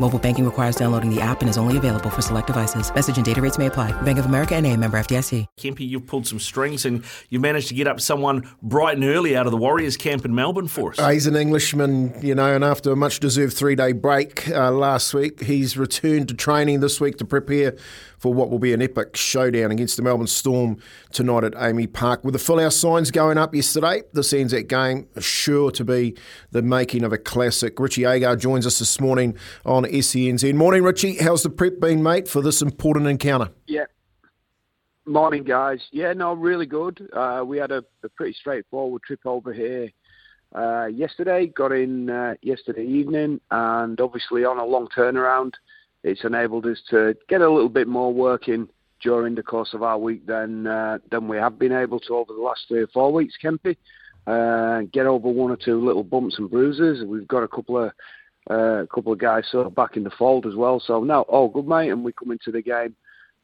Mobile banking requires downloading the app and is only available for select devices. Message and data rates may apply. Bank of America and a member FDIC. Kempy, you've pulled some strings and you've managed to get up someone bright and early out of the Warriors camp in Melbourne for us. Uh, he's an Englishman, you know, and after a much deserved three day break uh, last week, he's returned to training this week to prepare for what will be an epic showdown against the Melbourne Storm tonight at AAMI Park. With the full house signs going up yesterday, this Anzac game is sure to be the making of a classic. Richie Agar joins us this morning on SENZ. Morning, Richie. How's the prep been, mate, for this important encounter? Yeah. Morning, guys. Yeah, no, really good. Uh, we had a, a, pretty straightforward trip over here uh, yesterday. Got in uh, yesterday evening, and obviously on a long turnaround it's enabled us to get a little bit more working during the course of our week than uh, than we have been able to over the last three or four weeks, Kempy. Uh, get over one or two little bumps and bruises. We've got a couple of uh, a couple of guys sort of back in the fold as well. So now all good, mate, and we come into the game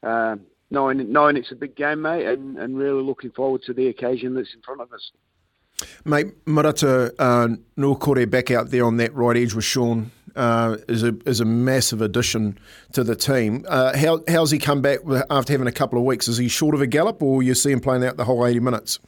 uh, knowing knowing it's a big game, mate, and, and really looking forward to the occasion that's in front of us. Mate, Marata uh, Niukore back out there on that right edge with Shaun uh, is a is a massive addition to the team. Uh, how how's he come back after having a couple of weeks? Is he short of a gallop, or you see him playing out the whole eighty minutes?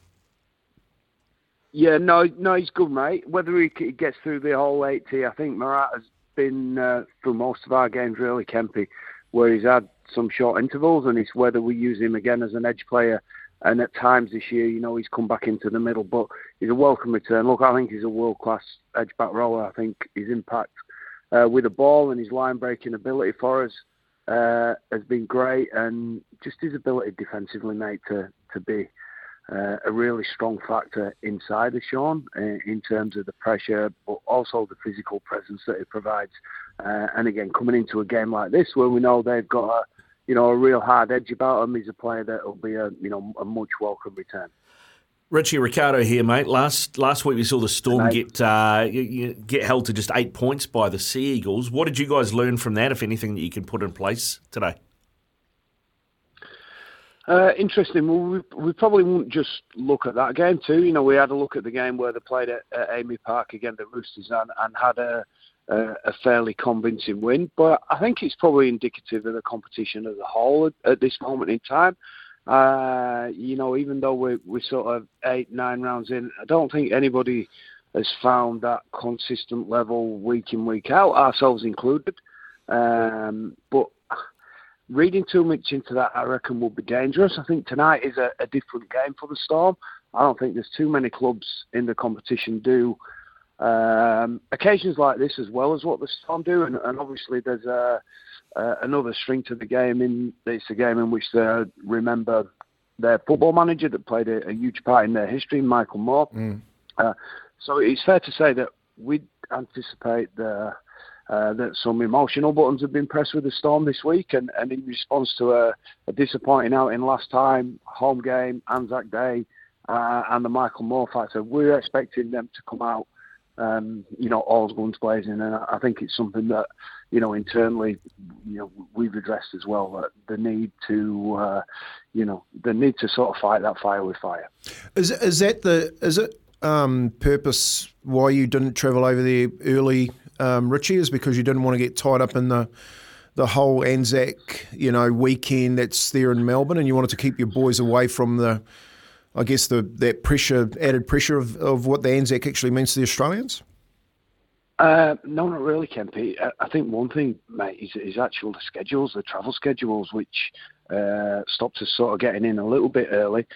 Yeah, no, no, he's good, mate. Whether he gets through the whole eighty, I think Marat has been uh, through most of our games really, Kempy, where he's had some short intervals, and it's whether we use him again as an edge player. And at times this year, you know, he's come back into the middle, but he's a welcome return. Look, I think he's a world class edge back rower. I think his impact uh, with the ball and his line breaking ability for us uh, has been great, and just his ability defensively, mate, to to be uh, a really strong factor inside of Shaun uh, in terms of the pressure, but also the physical presence that it provides. Uh, and again, coming into a game like this, where we know they've got a you know a real hard edge about him, he's a player that will be a you know a much welcome return. Richie Ricardo here, mate. Last last week we saw the Storm get uh, get held to just eight points by the Sea Eagles. What did you guys learn from that, if anything, that you can put in place today? Uh, interesting. Well, we, we probably won't just look at that game too. You know, we had a look at the game where they played at, at AAMI Park against the Roosters and, and had a, a, a, fairly convincing win. But I think it's probably indicative of the competition as a whole at, at this moment in time. Uh, you know, even though we're, we're sort of eight, nine rounds in, I don't think anybody has found that consistent level week in, week out, ourselves included. Um, but reading too much into that, I reckon, will be dangerous. I think tonight is a, a different game for the Storm. I don't think there's too many clubs in the competition do um, occasions like this as well as what the Storm do, and, and obviously there's a uh, another string to the game. In it's a game in which they remember their football manager that played a, a huge part in their history, Michael Moore. Mm. Uh, so it's fair to say that we anticipate the, uh, that some emotional buttons have been pressed with the Storm this week, and, and in response to a, a disappointing outing last time, home game, Anzac Day, uh, and the Michael Moore factor, we're expecting them to come out um, you know, all guns blazing. And I think it's something that, you know, internally, you know, we've addressed as well that the need to, uh, you know, the need to sort of fight that fire with fire. Is is that the is it um, purpose why you didn't travel over there early, um, Richie? Is because you didn't want to get tied up in the the whole Anzac, you know, weekend that's there in Melbourne, and you wanted to keep your boys away from the I guess the that pressure, added pressure of, of what the Anzac actually means to the Australians? Uh, no, not really, Kempy. I think one thing, mate, is, is actual the schedules, the travel schedules, which uh, stopped us sort of getting in a little bit early.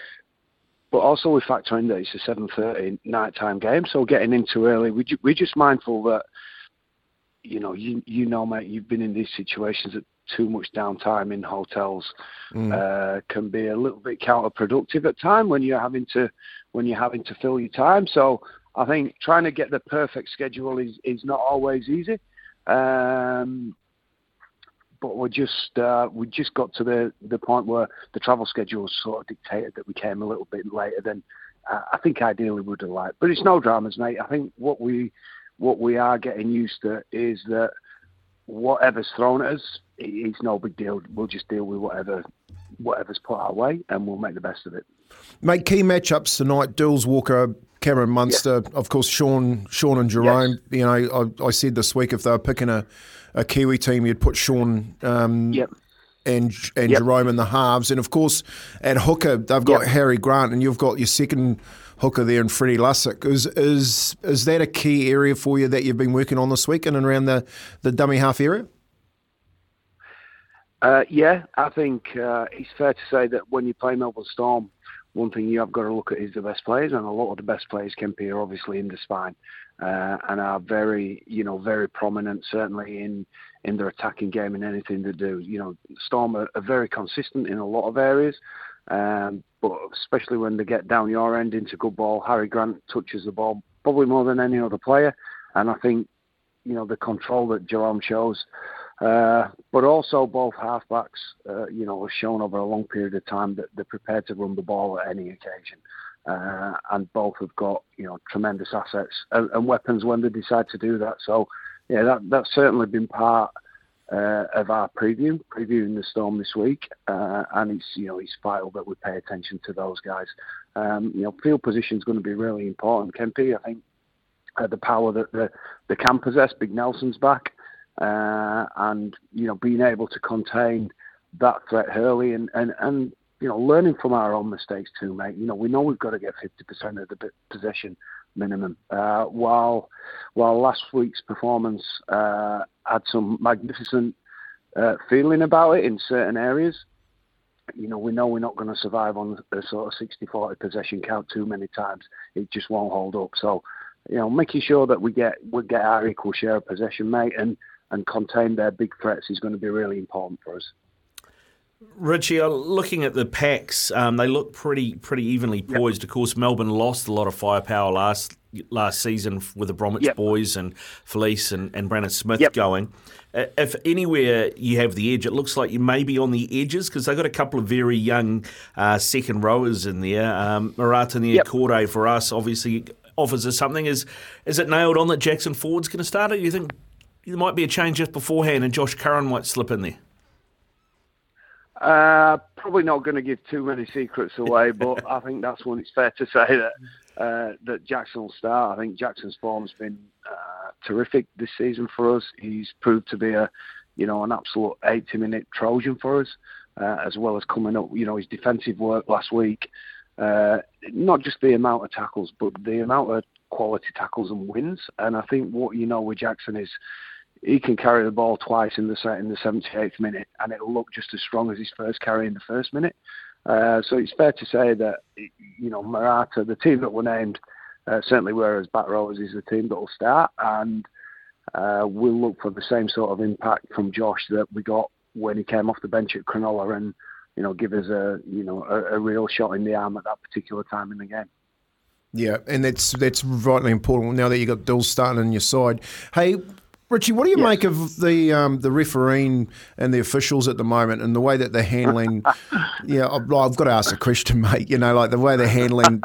but also we factor in that it's a seven thirty night time game, so getting in too early. We we're just mindful that you know you you know mate, you've been in these situations that too much downtime in hotels mm. uh, can be a little bit counterproductive at time when you're having to when you're having to fill your time. So I think trying to get the perfect schedule is is not always easy. Um, but we just uh, we just got to the the point where the travel schedule sort of dictated that we came a little bit later than uh, I think ideally would have liked. But it's no dramas, mate. I think what we what we are getting used to is that whatever's thrown at us, it's no big deal. We'll just deal with whatever whatever's put our way, and we'll make the best of it. Mate, key matchups tonight: Dills Walker, Cameron Munster, of course, Sean, Shaun and Jahrome. Yes. You know, I, I, said this week if they were picking a, a Kiwi team, you'd put Shaun. Um, yep. And and yep. Jahrome in the halves, and of course at hooker they've got yep. Harry Grant, and you've got your second hooker there and Freddy Lussick. Is is is that a key area for you that you've been working on this week and around the, the dummy half area? Uh, yeah, I think uh, it's fair to say that when you play Melbourne Storm, one thing you have got to look at is the best players, and a lot of the best players can appear obviously in the spine, uh, and are very, you know, very prominent certainly in in their attacking game and anything they do. You know, Storm are, are very consistent in a lot of areas, um, but especially when they get down your end into good ball, Harry Grant touches the ball probably more than any other player, and I think, you know, the control that Jahrome shows. Uh, but also both halfbacks, uh, you know, have shown over a long period of time that they're prepared to run the ball at any occasion. Uh, and both have got, you know, tremendous assets and, and, weapons when they decide to do that. So, yeah, that, that's certainly been part uh, of our preview, previewing the Storm this week. Uh, and it's, you know, it's vital that we pay attention to those guys. Um, you know, field position is going to be really important. Kempy, I think, uh, the power that the, the can possess, Big Nelson's back uh, and you know being able to contain that threat early and, and, and you know learning from our own mistakes too, mate. You know we know we've got to get 50% of the possession minimum. Uh, while while last week's performance uh, had some magnificent uh, feeling about it in certain areas, you know, we know we're not going to survive on a sort of 60-40 possession count too many times. It just won't hold up. So, you know, making sure that we get we get our equal share of possession, mate, and and contain their big threats is going to be really important for us. Richie, uh, looking at the packs, um, they look pretty pretty evenly poised. Yep. Of course, Melbourne lost a lot of firepower last last season with the Bromwich yep. boys and Felise and, and Brandon Smith yep. going. Uh, if anywhere you have the edge, it looks like you may be on the edges because they've got a couple of very young uh, second rowers in there. Um, Marata Niukore for us obviously offers us something. Is is it nailed on that Jackson Ford's going to start it? You think there might be a change just beforehand, and Josh Curran might slip in there. Uh, probably not going to give too many secrets away, but I think that's when it's fair to say that uh, that Jackson will start. I think Jackson's form's been uh, terrific this season for us. He's proved to be a, you know, an absolute 80-minute Trojan for us, uh, as well as coming up. You know, his defensive work last week, uh, not just the amount of tackles, but the amount of quality tackles and wins. And I think what you know with Jackson is he can carry the ball twice in the in the 78th minute, and it'll look just as strong as his first carry in the first minute. Uh, so it's fair to say that you know Marata, the team that were named, uh, certainly whereas back rowers is the team that will start, and uh, we'll look for the same sort of impact from Josh that we got when he came off the bench at Cronulla, and you know give us a you know a, a real shot in the arm at that particular time in the game. Yeah, and that's that's vitally important now that you've got Dill starting on your side. Hey, Richie, what do you yes. make of the um, the refereeing and the officials at the moment and the way that they're handling? yeah, I've, I've, got to ask a question, mate. You know, like the way they're handling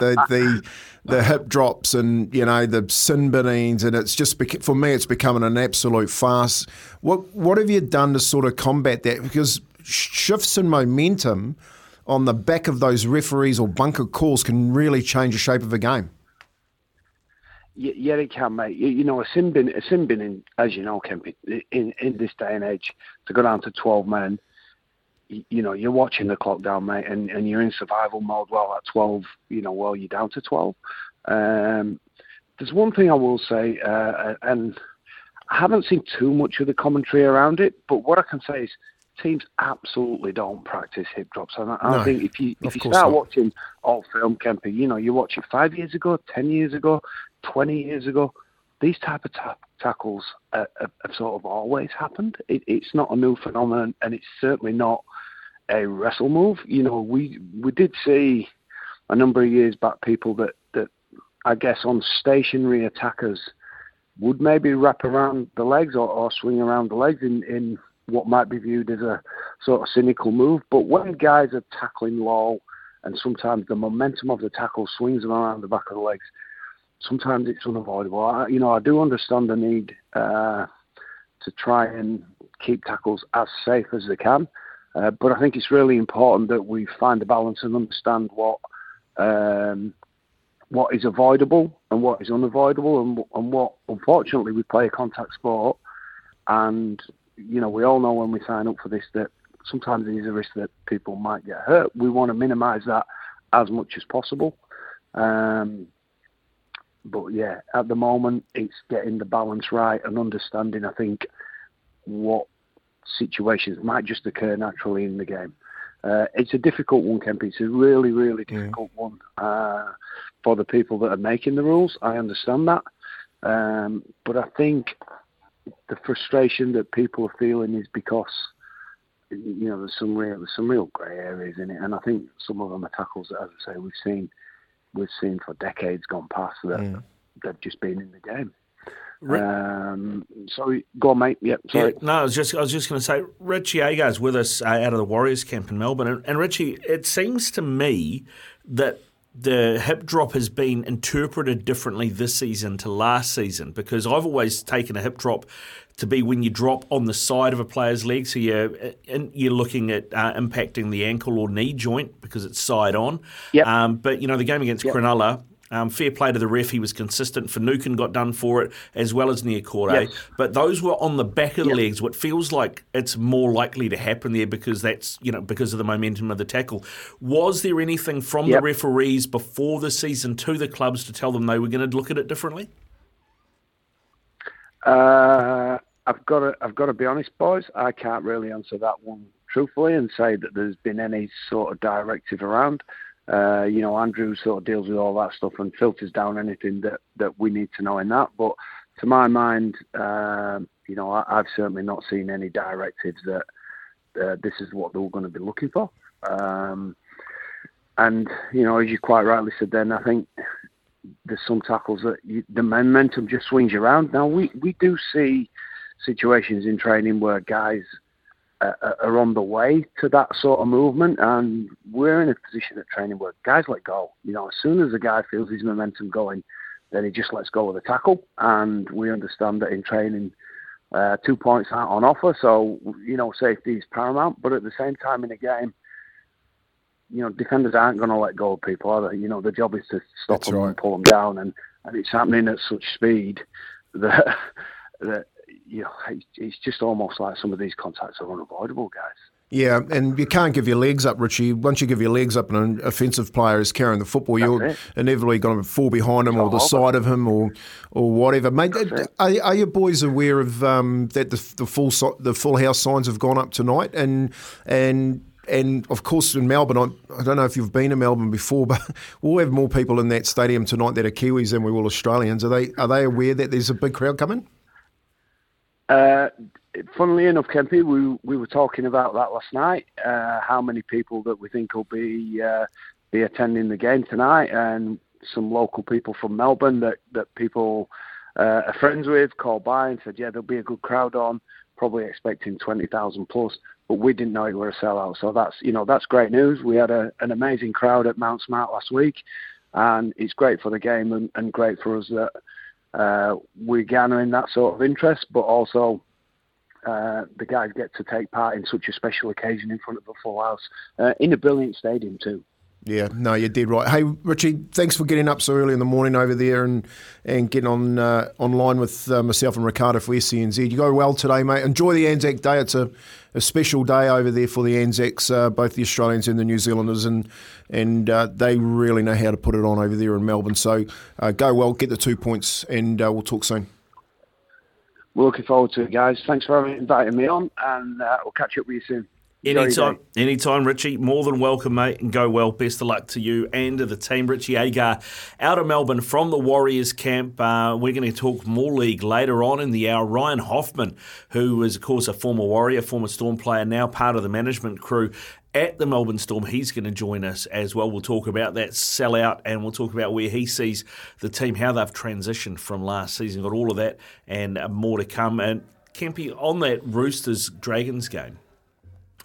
the the the hip drops and you know the sin binnings, and it's just for me, it's becoming an absolute farce. What what have you done to sort of combat that? Because shifts in momentum on the back of those referees or bunker calls can really change the shape of a game. Yeah, it can, mate. You, know, a sin bin, a sin bin, in, as you know, Kemp, in in this day and age, to go down to twelve men, you, you know, you're watching the clock down, mate, and, and you're in survival mode. Well, at twelve, you know, well, you're down to twelve. Um, there's one thing I will say, uh, and I haven't seen too much of the commentary around it, but what I can say is teams absolutely don't practice hip drops. And I, no, I think if you if you start not. watching old film Kempy, you know, you watch it five years ago, ten years ago, twenty years ago, these type of ta- tackles uh, have, sort of always happened. It, it's not a new phenomenon, and it's certainly not a wrestle move. You know, we we did see a number of years back people that that I guess on stationary attackers would maybe wrap around the legs or, or swing around the legs in, in what might be viewed as a sort of cynical move. But when guys are tackling low and sometimes the momentum of the tackle swings them around the back of the legs, sometimes it's unavoidable. I, you know, I do understand the need uh, to try and keep tackles as safe as they can. Uh, but I think it's really important that we find a balance and understand what um, what is avoidable and what is unavoidable, and, and what unfortunately we play a contact sport, and you know we all know when we sign up for this that sometimes there is a risk that people might get hurt. We want to minimise that as much as possible. Um, but yeah, at the moment it's getting the balance right and understanding. I think what situations might just occur naturally in the game. Uh, it's a difficult one, Kemp. It's a really, really difficult yeah. one uh, for the people that are making the rules. I understand that, um, but I think the frustration that people are feeling is because you know there's some real there's some real grey areas in it, and I think some of them are tackles that, as I say, we've seen we've seen for decades gone past that mm. they've just been in the game. Um, sorry, go on, mate. Yep, sorry. Yeah, no, I was just I was just going to say Richie Agar's with us uh, out of the Warriors camp in Melbourne, and, and Richie, it seems to me that the hip drop has been interpreted differently this season to last season because I've always taken a hip drop to be when you drop on the side of a player's leg, so you're you're looking at uh, impacting the ankle or knee joint because it's side on. Yep. Um, but you know the game against yep. Cronulla, um, fair play to the ref, he was consistent. Finucane got done for it, as well as Niukore. Yes. But those were on the back of the yep. legs. What feels like it's more likely to happen there because that's you know because of the momentum of the tackle. Was there anything from yep. the referees before the season to the clubs to tell them they were going to look at it differently? Uh, I've got to I've got to be honest, boys. I can't really answer that one truthfully and say that there's been any sort of directive around. Uh, you know, Andrew sort of deals with all that stuff and filters down anything that, that we need to know in that. But to my mind, uh, you know, I, have certainly not seen any directives that uh, this is what they are going to be looking for. Um, and you know, as you quite rightly said, then I think there's some tackles that you, the momentum just swings around. Now we we do see situations in training where guys uh, are on the way to that sort of movement, and we're in a position at training where guys let go. You know, as soon as a guy feels his momentum going, then he just lets go of the tackle, and we understand that in training, uh, two points aren't on offer, so you know safety is paramount. But at the same time, in a game, you know defenders aren't going to let go of people, are they? You know, the job is to stop That's them right. and pull them down, and and it's happening at such speed that that you know, it's just almost like some of these contacts are unavoidable, guys. Yeah, and you can't give your legs up, Richie. Once you give your legs up and an offensive player is carrying the football, That's you're it. inevitably going to fall behind him or the side of him or or whatever. Mate, are, are your boys aware of um, that the, the full the full house signs have gone up tonight and and and of course in Melbourne, I, I, don't know if you've been to Melbourne before, but we'll have more people in that stadium tonight that are Kiwis than we will Australians. Are they are they aware that there's a big crowd coming? Uh, funnily enough, Kempy, we we were talking about that last night. Uh, how many people that we think will be uh, be attending the game tonight, and some local people from Melbourne that that people uh, are friends with called by and said, yeah, there'll be a good crowd on. Probably expecting twenty thousand plus, but we didn't know it were a sellout. So that's you know that's great news. We had a, an amazing crowd at Mount Smart last week, and it's great for the game and, and great for us that uh, we're garnering that sort of interest, but also uh, the guys get to take part in such a special occasion in front of a full house uh, in a brilliant stadium too. Yeah, no, you did right. Hey, Richie, thanks for getting up so early in the morning over there and and getting on uh, online with uh, myself and Ricardo for SENZ. You go well today, mate. Enjoy the Anzac Day. It's a, a special day over there for the Anzacs, uh, both the Australians and the New Zealanders, and and uh, they really know how to put it on over there in Melbourne. So uh, go well, get the two points, and uh, we'll talk soon. we're looking forward to it, guys. Thanks for inviting me on, and we'll catch up with you soon. Anytime, anytime, Richie. More than welcome, mate, and go well. Best of luck to you and to the team. Richie Agar out of Melbourne from the Warriors camp. Uh, we're going to talk more league later on in the hour. Ryan Hoffman, who is, of course, a former Warrior, former Storm player, now part of the management crew at the Melbourne Storm. He's going to join us as well. We'll talk about that sellout and we'll talk about where he sees the team, how they've transitioned from last season. Got all of that and more to come. And Kempy, on that Roosters Dragons game.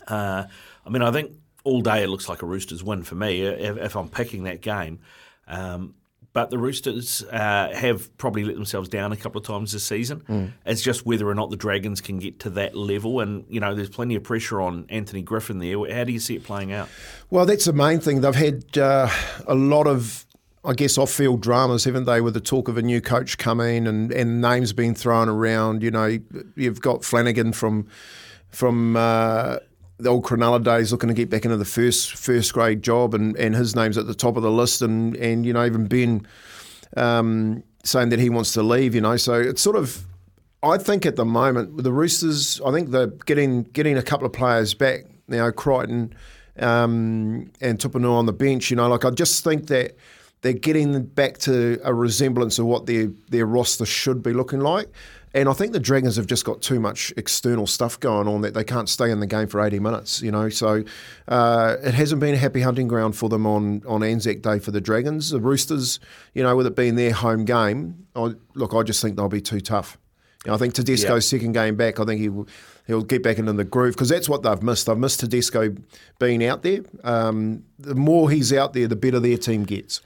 Uh, I mean, I think all day it looks like a Roosters win for me uh, if, if I'm picking that game. Um, but the Roosters uh, have probably let themselves down a couple of times this season. Mm. It's just whether or not the Dragons can get to that level. And, you know, there's plenty of pressure on Anthony Griffin there. How do you see it playing out? Well, that's the main thing. They've had uh, a lot of I guess off field dramas, haven't they, with the talk of a new coach coming and, and names being thrown around. You know, you've got Flanagan from from uh, the old Cronulla days looking to get back into the first first grade job, and, and his name's at the top of the list, and, and you know even Ben um, saying that he wants to leave. You know, so it's sort of I think at the moment the Roosters, I think they're getting getting a couple of players back. You know, Crichton um, and Tupouniua on the bench. You know, like I just think that they're getting back to a resemblance of what their their roster should be looking like. And I think the Dragons have just got too much external stuff going on that they can't stay in the game for 80 minutes, you know. So uh, it hasn't been a happy hunting ground for them on, on Anzac Day for the Dragons. The Roosters, you know, with it being their home game, I, look, I just think they'll be too tough. You know, I think Tedesco's yeah. second game back, I think he will, he'll get back into the groove because that's what they've missed. They've missed Tedesco being out there. Um, the more he's out there, the better their team gets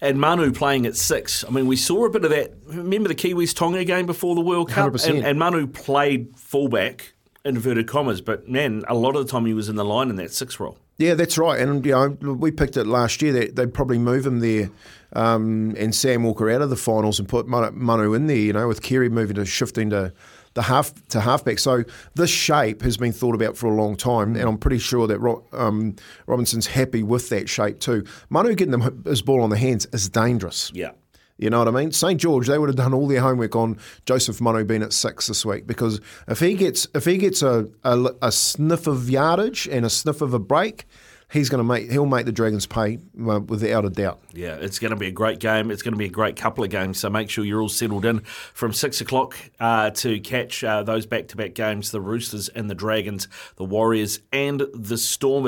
and Manu playing at six. I mean, we saw a bit of that. Remember the Kiwis Tonga game before the World Cup? And, and, Manu played fullback, inverted commas, but man, a lot of the time he was in the line in that six role. Yeah, that's right. And, you know, we picked it last year that they'd probably move him there um, and Sam Walker out of the finals and put Manu in there, you know, with Keary moving to shifting to the half to halfback. So this shape has been thought about for a long time, and I'm pretty sure that um, Robinson's happy with that shape too. Manu getting them his ball on the hands is dangerous. Yeah. You know what I mean? St George, they would have done all their homework on Joseph Manu being at six this week because if he gets if he gets a, a, a sniff of yardage and a sniff of a break, he's going to make he'll make the Dragons pay uh, without a doubt. Yeah, it's going to be a great game. It's going to be a great couple of games. So make sure you're all settled in from six o'clock uh, to catch uh, those back to back games: the Roosters and the Dragons, the Warriors and the Storm.